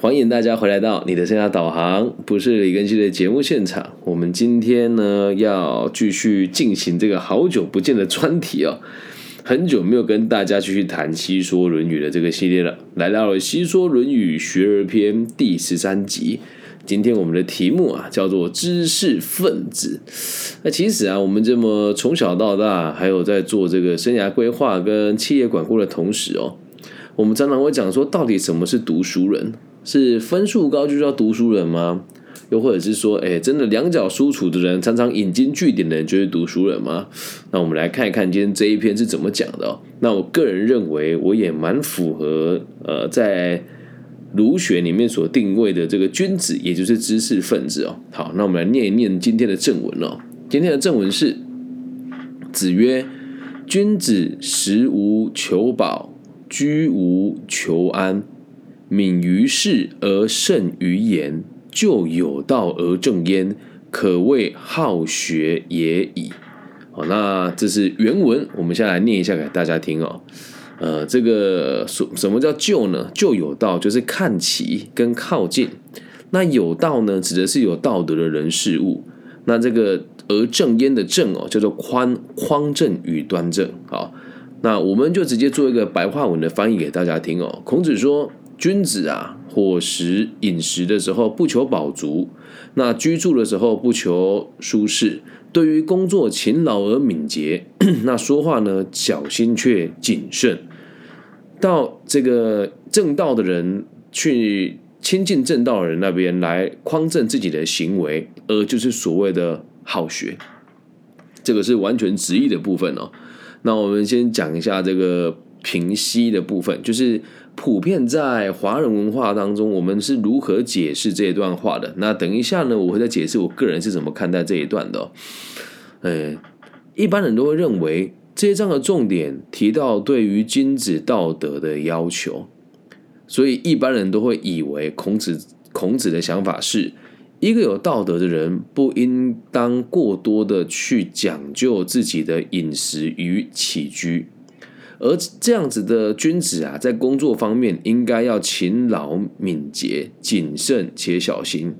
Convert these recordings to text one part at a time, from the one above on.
欢迎大家回来到你的生涯导航，不是李根熙的节目现场。我们今天呢要继续进行这个好久不见的专题哦，很久没有跟大家继续谈《西说论语》的这个系列了，来到了《西说论语学而篇》第十三集。今天我们的题目啊叫做“知识分子”。那其实啊，我们这么从小到大，还有在做这个生涯规划跟企业管顾的同时哦，我们常常会讲说，到底什么是读书人？是分数高就叫读书人吗？又或者是说，哎，真的两脚书处的人，常常引经据典的人就是读书人吗？那我们来看一看今天这一篇是怎么讲的。那我个人认为，我也蛮符合呃，在儒学里面所定位的这个君子，也就是知识分子哦。好，那我们来念一念今天的正文哦。今天的正文是：子曰：“君子食无求饱，居无求安。”敏于事而慎于言，就有道而正焉，可谓好学也已。好，那这是原文，我们先来念一下给大家听哦。呃，这个什什么叫就呢？就有道就是看齐跟靠近。那有道呢，指的是有道德的人事物。那这个而正焉的正哦，叫做宽匡正与端正。好，那我们就直接做一个白话文的翻译给大家听哦。孔子说。君子啊，伙食饮食的时候不求饱足，那居住的时候不求舒适。对于工作勤劳而敏捷，那说话呢小心却谨慎。到这个正道的人去亲近正道的人那边来匡正自己的行为，而就是所谓的好学。这个是完全直译的部分哦。那我们先讲一下这个平息的部分，就是。普遍在华人文化当中，我们是如何解释这一段话的？那等一下呢，我会再解释我个人是怎么看待这一段的。呃，一般人都会认为这一章的重点提到对于君子道德的要求，所以一般人都会以为孔子孔子的想法是一个有道德的人不应当过多的去讲究自己的饮食与起居。而这样子的君子啊，在工作方面应该要勤劳、敏捷、谨慎且小心，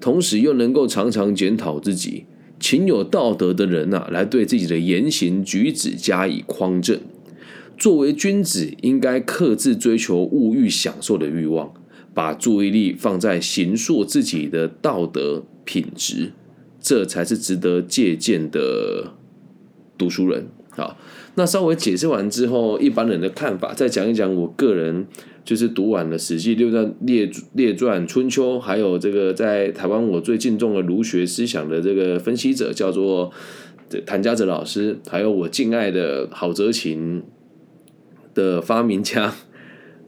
同时又能够常常检讨自己，勤有道德的人呐，来对自己的言行举止加以匡正。作为君子，应该克制追求物欲享受的欲望，把注意力放在行塑自己的道德品质，这才是值得借鉴的读书人啊。那稍微解释完之后，一般人的看法，再讲一讲我个人就是读完了《史记》六传列列传、春秋，还有这个在台湾我最敬重的儒学思想的这个分析者，叫做谭家泽老师，还有我敬爱的郝泽琴的发明家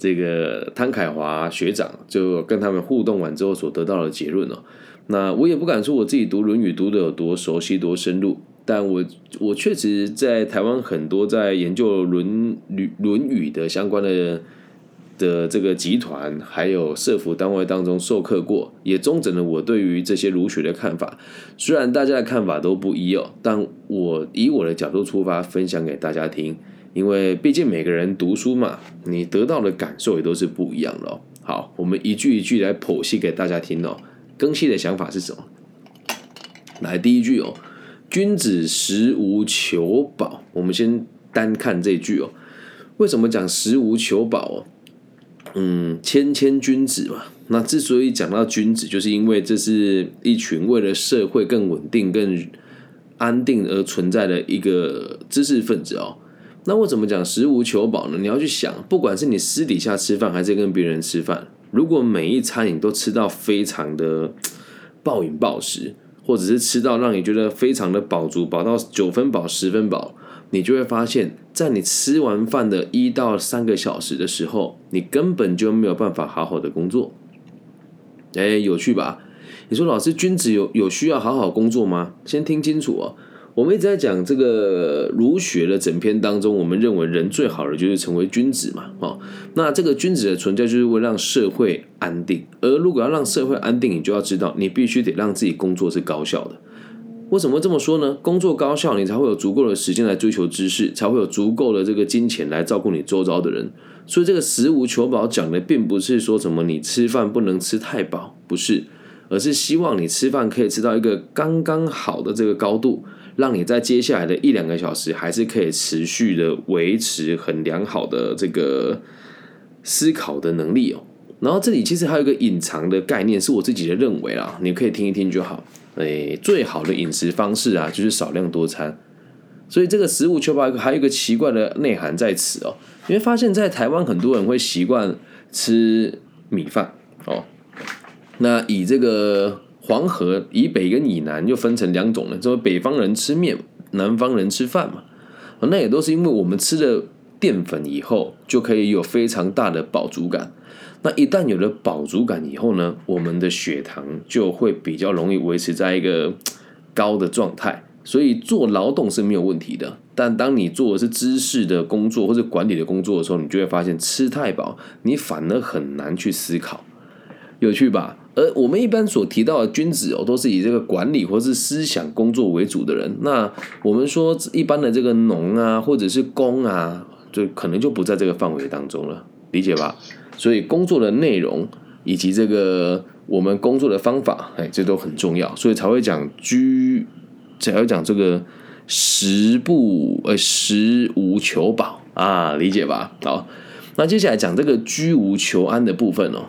这个汤凯华学长，就跟他们互动完之后所得到的结论哦。那我也不敢说我自己读《论语》读的有多熟悉、多深入。但我我确实在台湾很多在研究《论语》《论语》的相关的的这个集团，还有社服单位当中授课过，也中整了我对于这些儒学的看法。虽然大家的看法都不一哦，但我以我的角度出发，分享给大家听。因为毕竟每个人读书嘛，你得到的感受也都是不一样的。好，我们一句一句来剖析给大家听哦。更新的想法是什么？来，第一句哦。君子食无求饱，我们先单看这句哦。为什么讲食无求饱哦？嗯，谦谦君子嘛。那之所以讲到君子，就是因为这是一群为了社会更稳定、更安定而存在的一个知识分子哦。那为什么讲食无求饱呢？你要去想，不管是你私底下吃饭，还是跟别人吃饭，如果每一餐你都吃到非常的暴饮暴食。或者是吃到让你觉得非常的饱足，饱到九分饱、十分饱，你就会发现，在你吃完饭的一到三个小时的时候，你根本就没有办法好好的工作。哎，有趣吧？你说老师，君子有有需要好好工作吗？先听清楚哦。我们一直在讲这个儒学的整篇当中，我们认为人最好的就是成为君子嘛，哦，那这个君子的存在就是为让社会安定，而如果要让社会安定，你就要知道，你必须得让自己工作是高效的。为什么这么说呢？工作高效，你才会有足够的时间来追求知识，才会有足够的这个金钱来照顾你周遭的人。所以这个食无求饱讲的，并不是说什么你吃饭不能吃太饱，不是，而是希望你吃饭可以吃到一个刚刚好的这个高度，让你在接下来的一两个小时还是可以持续的维持很良好的这个思考的能力哦。然后这里其实还有一个隐藏的概念，是我自己的认为啦，你可以听一听就好。诶，最好的饮食方式啊，就是少量多餐。所以这个食物缺乏还有一个奇怪的内涵在此哦。你会发现在台湾很多人会习惯吃米饭哦。那以这个黄河以北跟以南又分成两种了，这北方人吃面，南方人吃饭嘛。那也都是因为我们吃了淀粉以后，就可以有非常大的饱足感。那一旦有了饱足感以后呢，我们的血糖就会比较容易维持在一个高的状态，所以做劳动是没有问题的。但当你做的是知识的工作或者管理的工作的时候，你就会发现吃太饱，你反而很难去思考，有趣吧？而我们一般所提到的君子哦，都是以这个管理或是思想工作为主的人。那我们说一般的这个农啊，或者是工啊，就可能就不在这个范围当中了，理解吧？所以工作的内容以及这个我们工作的方法，哎，这都很重要，所以才会讲居，才会讲这个食不呃食无求饱啊，理解吧？好，那接下来讲这个居无求安的部分哦。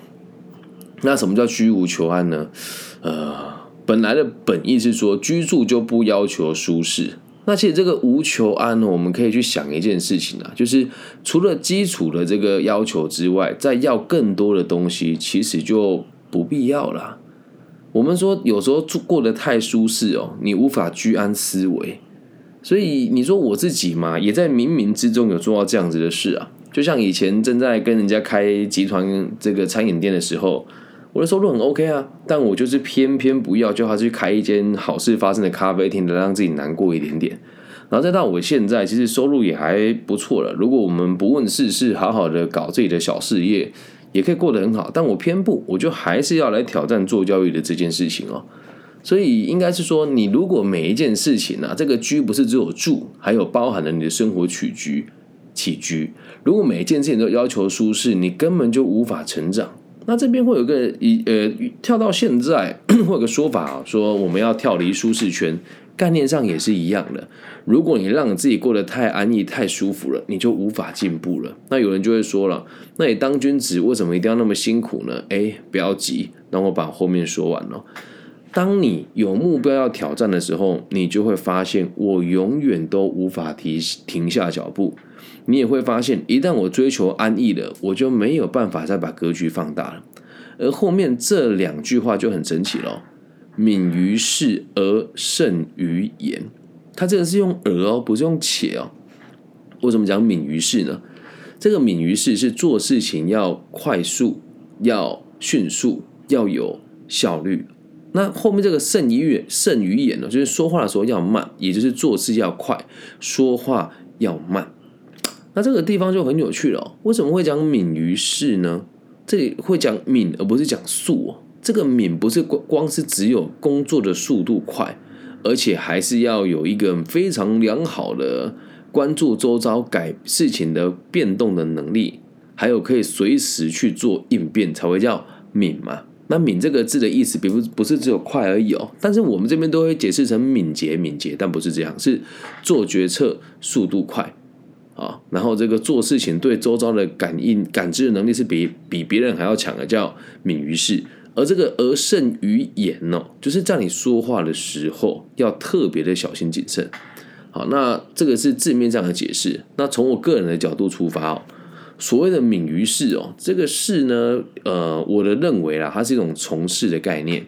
那什么叫居无求安呢？呃，本来的本意是说居住就不要求舒适。那其实这个无求安呢，我们可以去想一件事情啊，就是除了基础的这个要求之外，再要更多的东西，其实就不必要了。我们说有时候住过得太舒适哦，你无法居安思危。所以你说我自己嘛，也在冥冥之中有做到这样子的事啊。就像以前正在跟人家开集团这个餐饮店的时候。我的收入很 OK 啊，但我就是偏偏不要叫他去开一间好事发生的咖啡厅，来让自己难过一点点。然后再到我现在，其实收入也还不错了。如果我们不问世事，好好的搞自己的小事业，也可以过得很好。但我偏不，我就还是要来挑战做教育的这件事情哦。所以应该是说，你如果每一件事情啊，这个居不是只有住，还有包含了你的生活起居起居。如果每一件事情都要求舒适，你根本就无法成长。那这边会有个一呃跳到现在 会有个说法啊，说我们要跳离舒适圈，概念上也是一样的。如果你让自己过得太安逸、太舒服了，你就无法进步了。那有人就会说了，那你当君子为什么一定要那么辛苦呢？哎，不要急，让我把后面说完了。当你有目标要挑战的时候，你就会发现，我永远都无法停停下脚步。你也会发现，一旦我追求安逸了，我就没有办法再把格局放大了。而后面这两句话就很神奇了：“敏于事而慎于言。”它这个是用“而”哦，不是用“且”哦。为什么讲敏于事呢？这个敏于事是做事情要快速、要迅速、要有效率。那后面这个“慎于慎于言”呢，就是说话的时候要慢，也就是做事要快，说话要慢。那这个地方就很有趣了，为什么会讲敏于事呢？这里会讲敏而不是讲速哦。这个敏不是光光是只有工作的速度快，而且还是要有一个非常良好的关注周遭改事情的变动的能力，还有可以随时去做应变，才会叫敏嘛。那敏这个字的意思，并不不是只有快而已哦。但是我们这边都会解释成敏捷，敏捷，但不是这样，是做决策速度快。啊，然后这个做事情对周遭的感应、感知的能力是比比别人还要强的，叫敏于事。而这个而慎于言哦，就是在你说话的时候要特别的小心谨慎。好，那这个是字面上的解释。那从我个人的角度出发哦，所谓的敏于事哦，这个事呢，呃，我的认为啦，它是一种从事的概念。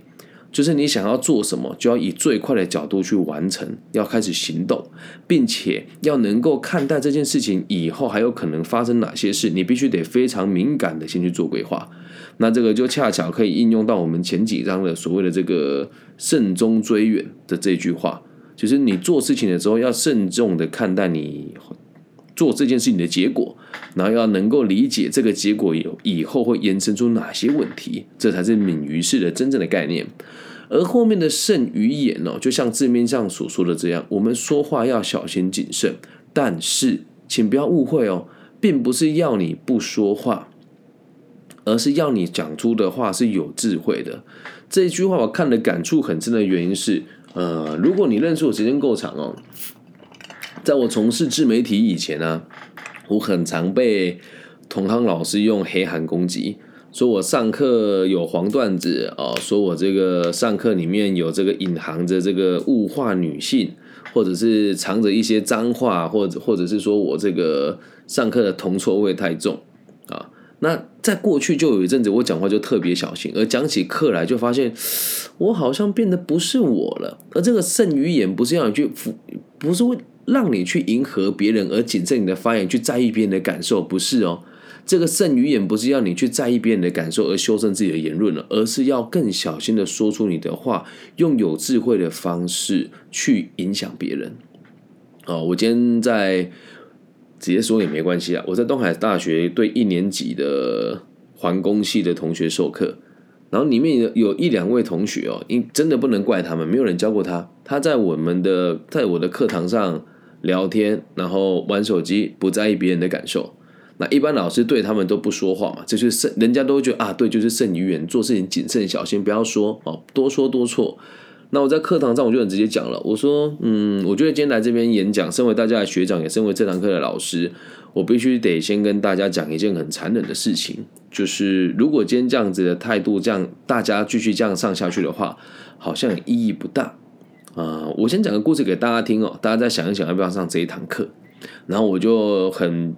就是你想要做什么，就要以最快的角度去完成，要开始行动，并且要能够看待这件事情以后还有可能发生哪些事，你必须得非常敏感的先去做规划。那这个就恰巧可以应用到我们前几章的所谓的这个慎终追远的这句话，就是你做事情的时候要慎重的看待你做这件事情的结果，然后要能够理解这个结果有以后会延伸出哪些问题，这才是敏于事的真正的概念。而后面的慎于言哦，就像字面上所说的这样，我们说话要小心谨慎。但是，请不要误会哦，并不是要你不说话，而是要你讲出的话是有智慧的。这一句话我看的感触很深的原因是，呃，如果你认识我时间够长哦，在我从事自媒体以前呢，我很常被同行老师用黑函攻击。说我上课有黄段子哦，说我这个上课里面有这个隐含着这个物化女性，或者是藏着一些脏话，或者或者是说我这个上课的铜臭味太重啊。那在过去就有一阵子我讲话就特别小心，而讲起课来就发现我好像变得不是我了。而这个慎于言不是要你去不是为让你去迎合别人而谨慎你的发言，去在意别人的感受，不是哦。这个慎于言不是要你去在意别人的感受而修正自己的言论了，而是要更小心的说出你的话，用有智慧的方式去影响别人。哦，我今天在直接说也没关系啊。我在东海大学对一年级的环工系的同学授课，然后里面有有一两位同学哦，因真的不能怪他们，没有人教过他。他在我们的在我的课堂上聊天，然后玩手机，不在意别人的感受。那一般老师对他们都不说话嘛，这就是慎，人家都会觉得啊，对，就是慎于远，做事情谨慎小心，不要说哦，多说多错。那我在课堂上我就很直接讲了，我说，嗯，我觉得今天来这边演讲，身为大家的学长，也身为这堂课的老师，我必须得先跟大家讲一件很残忍的事情，就是如果今天这样子的态度，这样大家继续这样上下去的话，好像意义不大啊。我先讲个故事给大家听哦，大家再想一想要不要上这一堂课，然后我就很。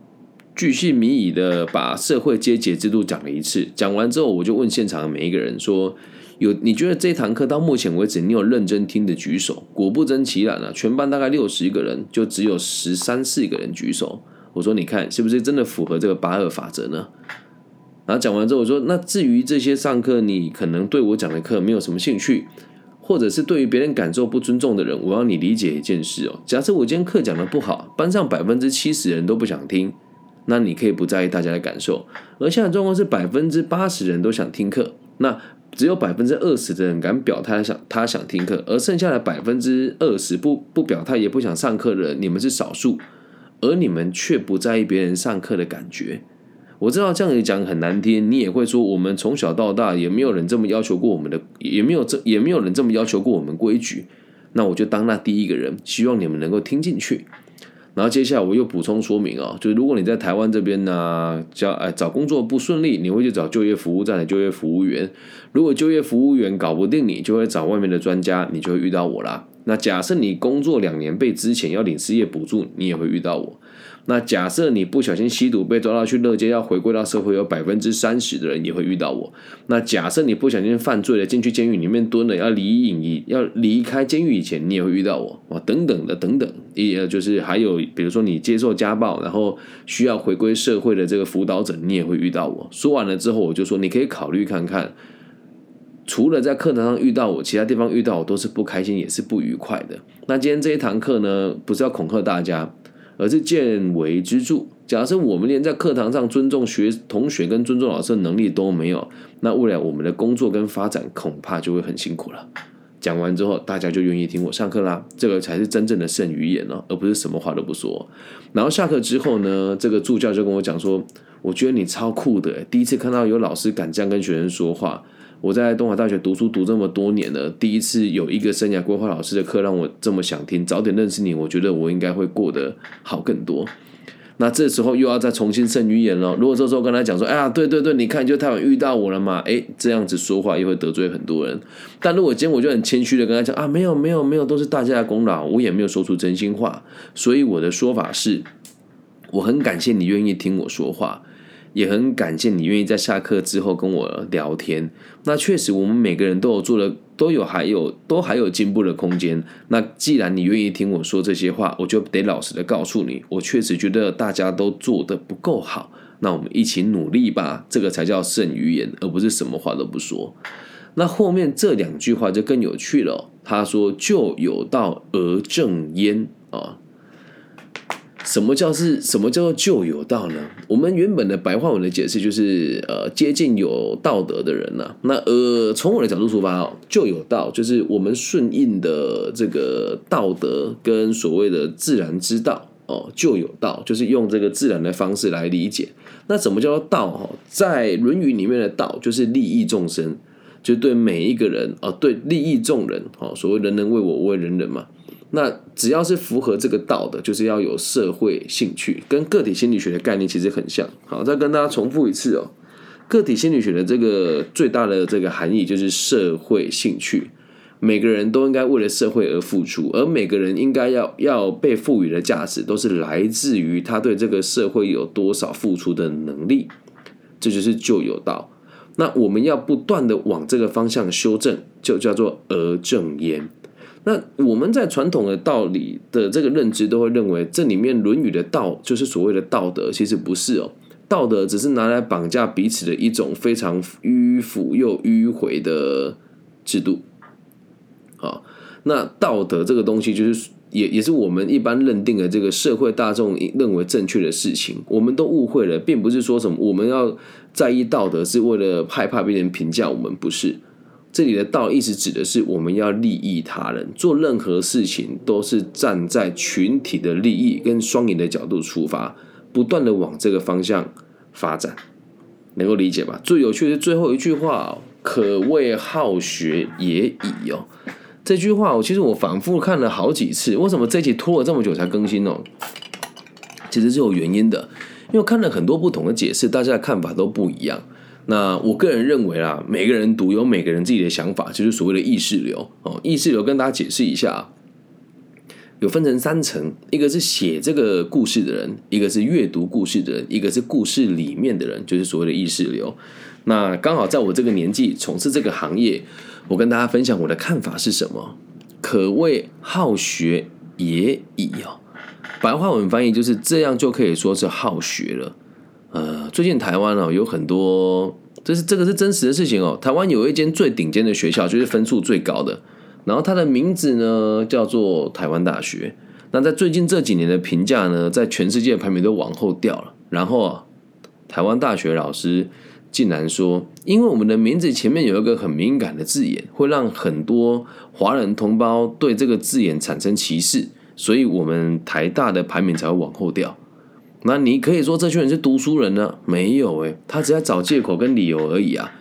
巨细靡遗的把社会阶级制度讲了一次，讲完之后，我就问现场的每一个人说：“有你觉得这堂课到目前为止，你有认真听的举手？”果不真其然啊，全班大概六十个人，就只有十三四个人举手。我说：“你看是不是真的符合这个八二法则呢？”然后讲完之后，我说：“那至于这些上课你可能对我讲的课没有什么兴趣，或者是对于别人感受不尊重的人，我要你理解一件事哦。假设我今天课讲的不好，班上百分之七十人都不想听。”那你可以不在意大家的感受，而现在状况是百分之八十人都想听课，那只有百分之二十的人敢表态想他想听课，而剩下的百分之二十不不表态也不想上课的人，你们是少数，而你们却不在意别人上课的感觉。我知道这样子讲很难听，你也会说我们从小到大也没有人这么要求过我们的，也没有这也没有人这么要求过我们规矩。那我就当那第一个人，希望你们能够听进去。然后接下来我又补充说明啊，就是如果你在台湾这边呢，叫哎找工作不顺利，你会去找就业服务站的就业服务员；如果就业服务员搞不定你，就会找外面的专家，你就会遇到我啦。那假设你工作两年被之前要领失业补助，你也会遇到我。那假设你不小心吸毒被抓到去乐街，要回归到社会，有百分之三十的人也会遇到我。那假设你不小心犯罪了，进去监狱里面蹲了，要离隐要离开监狱以前，你也会遇到我啊，等等的等等，也就是还有比如说你接受家暴，然后需要回归社会的这个辅导者，你也会遇到我。说完了之后，我就说你可以考虑看看，除了在课堂上遇到我，其他地方遇到我都是不开心，也是不愉快的。那今天这一堂课呢，不是要恐吓大家。而是见微知著。假设我们连在课堂上尊重学同学跟尊重老师的能力都没有，那未来我们的工作跟发展恐怕就会很辛苦了。讲完之后，大家就愿意听我上课啦。这个才是真正的胜于言哦，而不是什么话都不说。然后下课之后呢，这个助教就跟我讲说：“我觉得你超酷的，第一次看到有老师敢这样跟学生说话。”我在东华大学读书读这么多年了，第一次有一个生涯规划老师的课让我这么想听。早点认识你，我觉得我应该会过得好更多。那这时候又要再重新胜于言了。如果这时候跟他讲说：“哎呀，对对对，你看就太晚遇到我了嘛。”哎，这样子说话又会得罪很多人。但如果今天我就很谦虚的跟他讲：“啊，没有没有没有，都是大家的功劳，我也没有说出真心话。”所以我的说法是，我很感谢你愿意听我说话。也很感谢你愿意在下课之后跟我聊天。那确实，我们每个人都有做的，都有还有都还有进步的空间。那既然你愿意听我说这些话，我就得老实的告诉你，我确实觉得大家都做的不够好。那我们一起努力吧，这个才叫胜于言，而不是什么话都不说。那后面这两句话就更有趣了。他说：“就有道而正焉啊。”什么叫是什么叫做旧有道呢？我们原本的白话文的解释就是呃接近有道德的人呐。那呃从我的角度出发哦，旧有道就是我们顺应的这个道德跟所谓的自然之道哦。旧有道就是用这个自然的方式来理解。那什么叫做道？哈，在《论语》里面的道就是利益众生，就对每一个人哦，对利益众人哦，所谓人人为我，我为人人嘛。那只要是符合这个道的，就是要有社会兴趣，跟个体心理学的概念其实很像。好，再跟大家重复一次哦，个体心理学的这个最大的这个含义就是社会兴趣。每个人都应该为了社会而付出，而每个人应该要要被赋予的价值，都是来自于他对这个社会有多少付出的能力。这就是旧有道。那我们要不断的往这个方向修正，就叫做而正焉。那我们在传统的道理的这个认知，都会认为这里面《论语》的道就是所谓的道德，其实不是哦。道德只是拿来绑架彼此的一种非常迂腐又迂回的制度。好，那道德这个东西，就是也也是我们一般认定的这个社会大众认为正确的事情，我们都误会了，并不是说什么我们要在意道德是为了害怕别人评价我们，不是。这里的道意思指的是我们要利益他人，做任何事情都是站在群体的利益跟双赢的角度出发，不断的往这个方向发展，能够理解吧？最有趣的最后一句话，可谓好学也已哦。这句话我其实我反复看了好几次，为什么这集拖了这么久才更新呢？其实是有原因的，因为看了很多不同的解释，大家的看法都不一样。那我个人认为啦，每个人独有每个人自己的想法，就是所谓的意识流哦。意识流跟大家解释一下，有分成三层：一个是写这个故事的人，一个是阅读故事的人，一个是故事里面的人，就是所谓的意识流。那刚好在我这个年纪从事这个行业，我跟大家分享我的看法是什么？可谓好学也已哦。白话文翻译就是这样，就可以说是好学了。呃，最近台湾哦有很多，这是这个是真实的事情哦。台湾有一间最顶尖的学校，就是分数最高的，然后它的名字呢叫做台湾大学。那在最近这几年的评价呢，在全世界排名都往后掉了。然后啊，台湾大学老师竟然说，因为我们的名字前面有一个很敏感的字眼，会让很多华人同胞对这个字眼产生歧视，所以我们台大的排名才会往后掉。那你可以说这群人是读书人呢？没有诶，他只在找借口跟理由而已啊！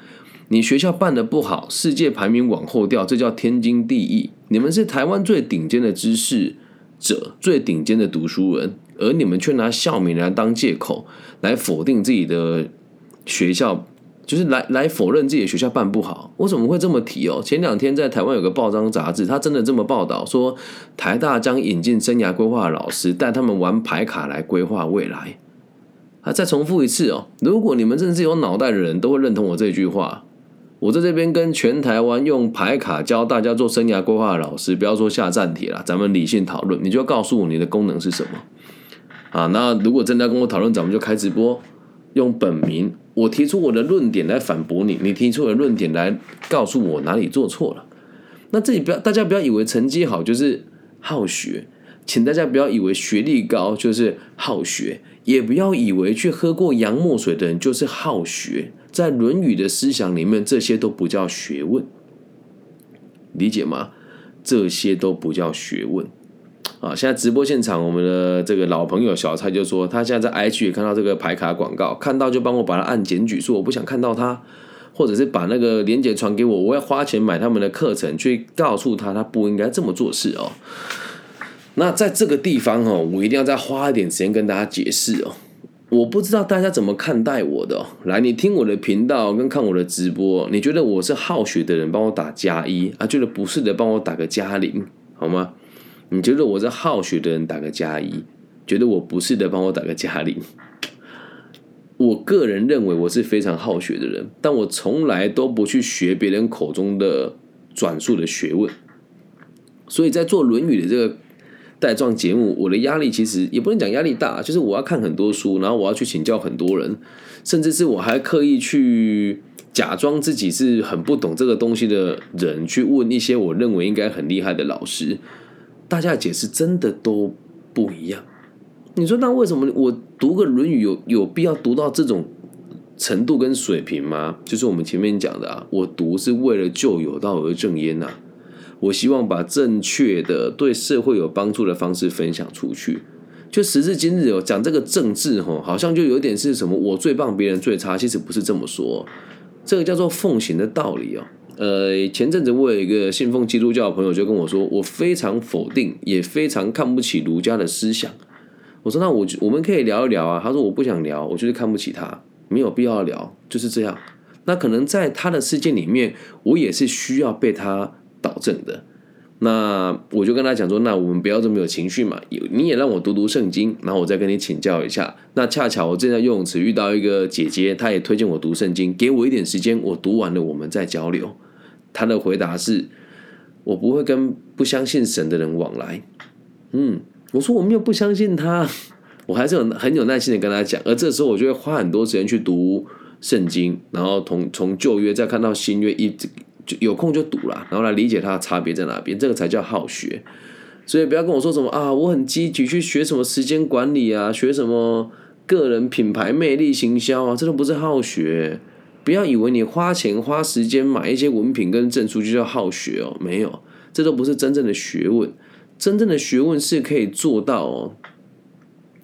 你学校办的不好，世界排名往后掉，这叫天经地义。你们是台湾最顶尖的知识者，最顶尖的读书人，而你们却拿校名来当借口，来否定自己的学校。就是来来否认自己的学校办不好，我怎么会这么提哦？前两天在台湾有个报章杂志，他真的这么报道说，台大将引进生涯规划老师，带他们玩牌卡来规划未来。啊，再重复一次哦，如果你们真的是有脑袋的人，都会认同我这句话。我在这边跟全台湾用牌卡教大家做生涯规划的老师，不要说下站帖了，咱们理性讨论，你就要告诉我你的功能是什么。啊，那如果真的要跟我讨论，咱们就开直播。用本名，我提出我的论点来反驳你，你提出的论点来告诉我哪里做错了。那这里不要，大家不要以为成绩好就是好学，请大家不要以为学历高就是好学，也不要以为去喝过洋墨水的人就是好学。在《论语》的思想里面，这些都不叫学问，理解吗？这些都不叫学问。啊！现在直播现场，我们的这个老朋友小蔡就说，他现在在 IG 也看到这个牌卡广告，看到就帮我把它按检举，说我不想看到他，或者是把那个链接传给我，我要花钱买他们的课程，去告诉他他不应该这么做事哦。那在这个地方哦，我一定要再花一点时间跟大家解释哦。我不知道大家怎么看待我的，来，你听我的频道跟看我的直播，你觉得我是好学的人，帮我打加一啊？觉得不是的，帮我打个加零，好吗？你觉得我是好学的人，打个加一；觉得我不是的，帮我打个加零。我个人认为我是非常好学的人，但我从来都不去学别人口中的转述的学问。所以在做《论语》的这个带状节目，我的压力其实也不能讲压力大，就是我要看很多书，然后我要去请教很多人，甚至是我还刻意去假装自己是很不懂这个东西的人，去问一些我认为应该很厉害的老师。大家的解释真的都不一样，你说那为什么我读个《论语》有有必要读到这种程度跟水平吗？就是我们前面讲的啊，我读是为了救有道而正焉呐。我希望把正确的、对社会有帮助的方式分享出去。就时至今日哦，讲这个政治吼，好像就有点是什么我最棒，别人最差。其实不是这么说，这个叫做奉行的道理哦。呃，前阵子我有一个信奉基督教的朋友就跟我说，我非常否定，也非常看不起儒家的思想。我说那我我们可以聊一聊啊。他说我不想聊，我就是看不起他，没有必要聊，就是这样。那可能在他的世界里面，我也是需要被他导正的。那我就跟他讲说，那我们不要这么有情绪嘛，你也让我读读圣经，然后我再跟你请教一下。那恰巧我正在游泳池遇到一个姐姐，她也推荐我读圣经，给我一点时间，我读完了我们再交流。她的回答是，我不会跟不相信神的人往来。嗯，我说我没有不相信他，我还是有很有耐心的跟他讲。而这时候我就会花很多时间去读圣经，然后从从旧约再看到新约一直。就有空就读了，然后来理解它的差别在哪边，这个才叫好学。所以不要跟我说什么啊，我很积极去学什么时间管理啊，学什么个人品牌魅力行销啊，这都不是好学。不要以为你花钱花时间买一些文凭跟证书就叫好学哦，没有，这都不是真正的学问。真正的学问是可以做到哦，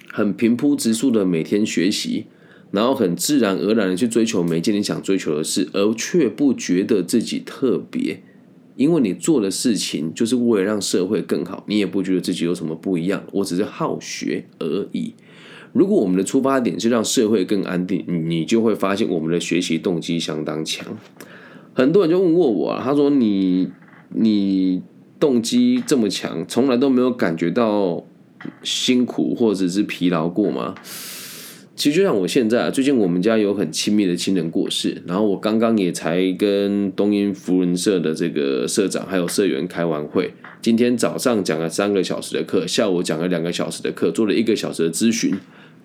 很平铺直述的每天学习。然后很自然而然的去追求每件你想追求的事，而却不觉得自己特别，因为你做的事情就是为了让社会更好，你也不觉得自己有什么不一样。我只是好学而已。如果我们的出发点是让社会更安定，你就会发现我们的学习动机相当强。很多人就问过我啊，他说：“你你动机这么强，从来都没有感觉到辛苦或者是疲劳过吗？”其实就像我现在啊，最近我们家有很亲密的亲人过世，然后我刚刚也才跟东英福人社的这个社长还有社员开完会，今天早上讲了三个小时的课，下午讲了两个小时的课，做了一个小时的咨询，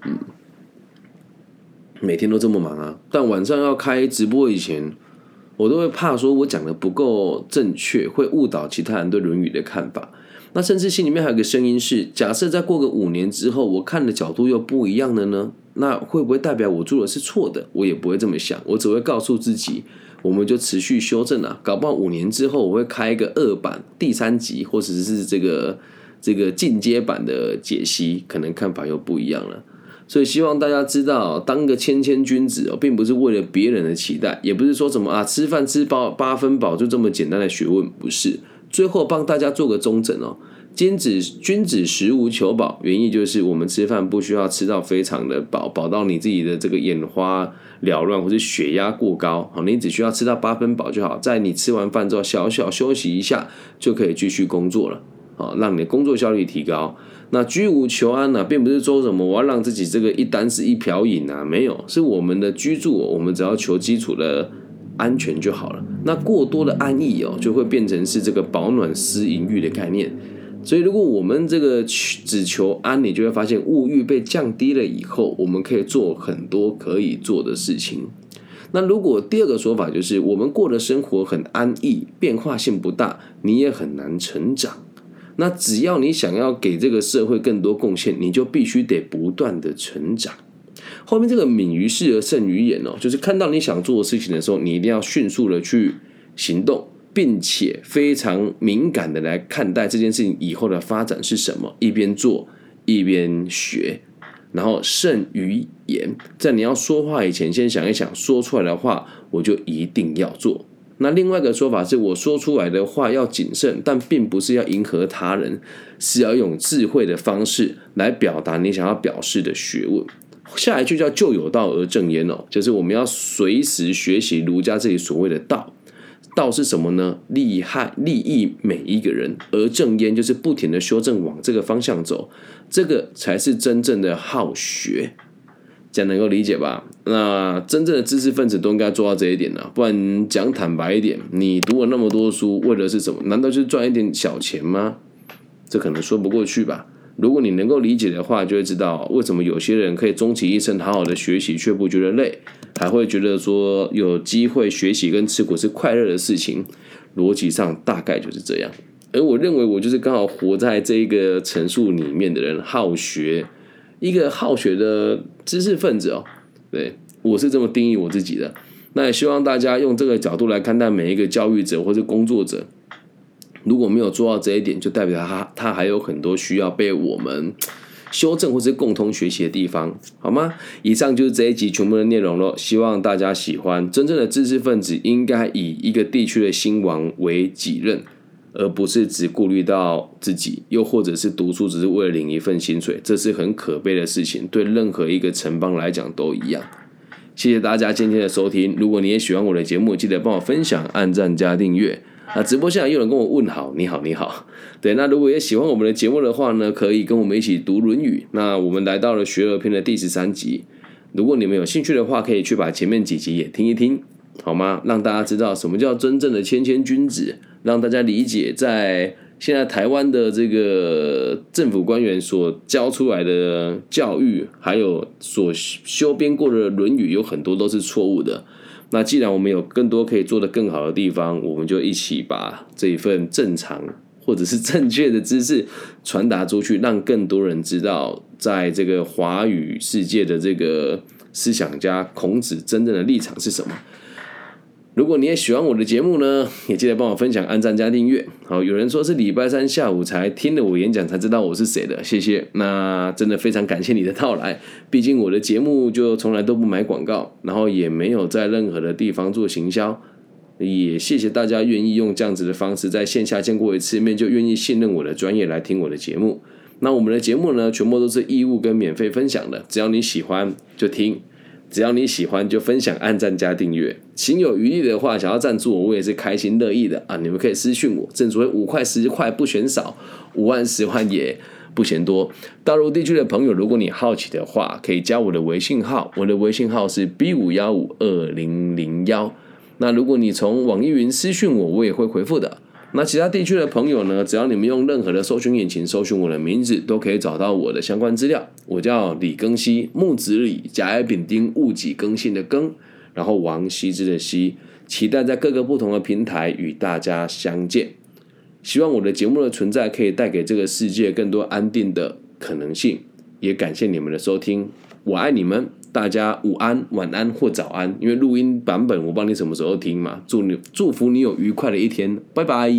嗯，每天都这么忙啊，但晚上要开直播以前，我都会怕说我讲的不够正确，会误导其他人对《论语》的看法。那甚至心里面还有个声音是：假设再过个五年之后，我看的角度又不一样了呢？那会不会代表我做的是错的？我也不会这么想，我只会告诉自己，我们就持续修正啊。搞不好五年之后，我会开一个二版、第三集，或者是这个这个进阶版的解析，可能看法又不一样了。所以希望大家知道，当个谦谦君子哦，并不是为了别人的期待，也不是说什么啊，吃饭吃饱八分饱就这么简单的学问，不是。最后帮大家做个中诊哦，君子君子食无求饱，原意就是我们吃饭不需要吃到非常的饱，饱到你自己的这个眼花缭乱或者血压过高，好，你只需要吃到八分饱就好，在你吃完饭之后小小休息一下就可以继续工作了，好，让你的工作效率提高。那居无求安呢，并不是说什么我要让自己这个一单是一瓢饮啊，没有，是我们的居住，我们只要求基础的。安全就好了。那过多的安逸哦，就会变成是这个保暖思淫欲的概念。所以，如果我们这个只求安，你就会发现物欲被降低了以后，我们可以做很多可以做的事情。那如果第二个说法就是，我们过的生活很安逸，变化性不大，你也很难成长。那只要你想要给这个社会更多贡献，你就必须得不断的成长。后面这个敏于事而胜于言哦，就是看到你想做的事情的时候，你一定要迅速的去行动，并且非常敏感的来看待这件事情以后的发展是什么，一边做一边学，然后慎于言，在你要说话以前，先想一想说出来的话，我就一定要做。那另外一个说法是，我说出来的话要谨慎，但并不是要迎合他人，是要用智慧的方式来表达你想要表示的学问。下一句叫“就有道而正焉”哦，就是我们要随时学习儒家这里所谓的道。道是什么呢？利害利益每一个人，而正焉就是不停的修正往这个方向走，这个才是真正的好学。这样能够理解吧？那真正的知识分子都应该做到这一点呢，不然讲坦白一点，你读了那么多书，为的是什么？难道就赚一点小钱吗？这可能说不过去吧。如果你能够理解的话，就会知道为什么有些人可以终其一生好好的学习，却不觉得累，还会觉得说有机会学习跟吃苦是快乐的事情。逻辑上大概就是这样。而我认为我就是刚好活在这一个陈述里面的人，好学，一个好学的知识分子哦。对我是这么定义我自己的。那也希望大家用这个角度来看待每一个教育者或者工作者。如果没有做到这一点，就代表他他还有很多需要被我们修正或是共同学习的地方，好吗？以上就是这一集全部的内容了，希望大家喜欢。真正的知识分子应该以一个地区的兴亡为己任，而不是只顾虑到自己，又或者是读书只是为了领一份薪水，这是很可悲的事情，对任何一个城邦来讲都一样。谢谢大家今天的收听，如果你也喜欢我的节目，记得帮我分享、按赞加订阅。啊，直播现在有人跟我问好，你好，你好。对，那如果也喜欢我们的节目的话呢，可以跟我们一起读《论语》。那我们来到了学而篇的第十三集，如果你们有兴趣的话，可以去把前面几集也听一听，好吗？让大家知道什么叫真正的谦谦君子，让大家理解在现在台湾的这个政府官员所教出来的教育，还有所修编过的《论语》，有很多都是错误的。那既然我们有更多可以做得更好的地方，我们就一起把这一份正常或者是正确的知识传达出去，让更多人知道，在这个华语世界的这个思想家孔子真正的立场是什么。如果你也喜欢我的节目呢，也记得帮我分享、按赞加订阅。好，有人说是礼拜三下午才听了我演讲才知道我是谁的，谢谢。那真的非常感谢你的到来。毕竟我的节目就从来都不买广告，然后也没有在任何的地方做行销。也谢谢大家愿意用这样子的方式在线下见过一次面，就愿意信任我的专业来听我的节目。那我们的节目呢，全部都是义务跟免费分享的，只要你喜欢就听。只要你喜欢，就分享、按赞、加订阅。心有余力的话，想要赞助我，我也是开心乐意的啊！你们可以私讯我，正所谓五块、十块不嫌少，五万、十万也不嫌多。大陆地区的朋友，如果你好奇的话，可以加我的微信号，我的微信号是 B 五幺五二零零幺。那如果你从网易云私讯我，我也会回复的。那其他地区的朋友呢？只要你们用任何的搜寻引擎搜寻我的名字，都可以找到我的相关资料。我叫李庚希，木子李，甲乙丙丁戊己庚辛的庚，然后王羲之的羲。期待在各个不同的平台与大家相见。希望我的节目的存在可以带给这个世界更多安定的可能性。也感谢你们的收听，我爱你们。大家午安、晚安或早安，因为录音版本我帮你什么时候听嘛？祝你祝福你有愉快的一天，拜拜。